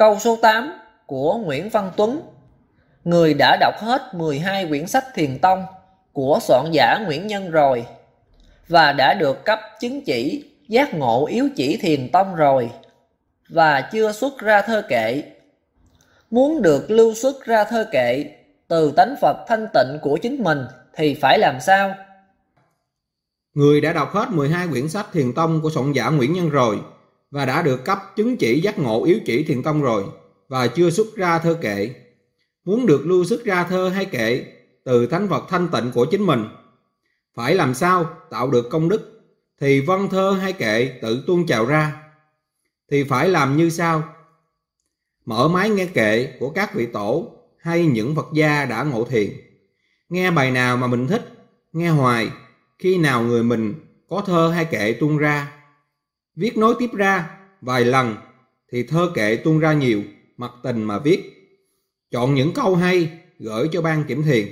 Câu số 8 của Nguyễn Văn Tuấn Người đã đọc hết 12 quyển sách thiền tông của soạn giả Nguyễn Nhân rồi và đã được cấp chứng chỉ giác ngộ yếu chỉ thiền tông rồi và chưa xuất ra thơ kệ. Muốn được lưu xuất ra thơ kệ từ tánh Phật thanh tịnh của chính mình thì phải làm sao? Người đã đọc hết 12 quyển sách thiền tông của soạn giả Nguyễn Nhân rồi và đã được cấp chứng chỉ giác ngộ yếu chỉ thiền tông rồi và chưa xuất ra thơ kệ. Muốn được lưu xuất ra thơ hay kệ từ thánh vật thanh tịnh của chính mình. Phải làm sao tạo được công đức thì văn thơ hay kệ tự tuôn trào ra. Thì phải làm như sau. Mở máy nghe kệ của các vị tổ hay những Phật gia đã ngộ thiền. Nghe bài nào mà mình thích, nghe hoài, khi nào người mình có thơ hay kệ tuôn ra. Viết nối tiếp ra vài lần thì thơ kệ tuôn ra nhiều, mặt tình mà viết. Chọn những câu hay gửi cho ban kiểm thiền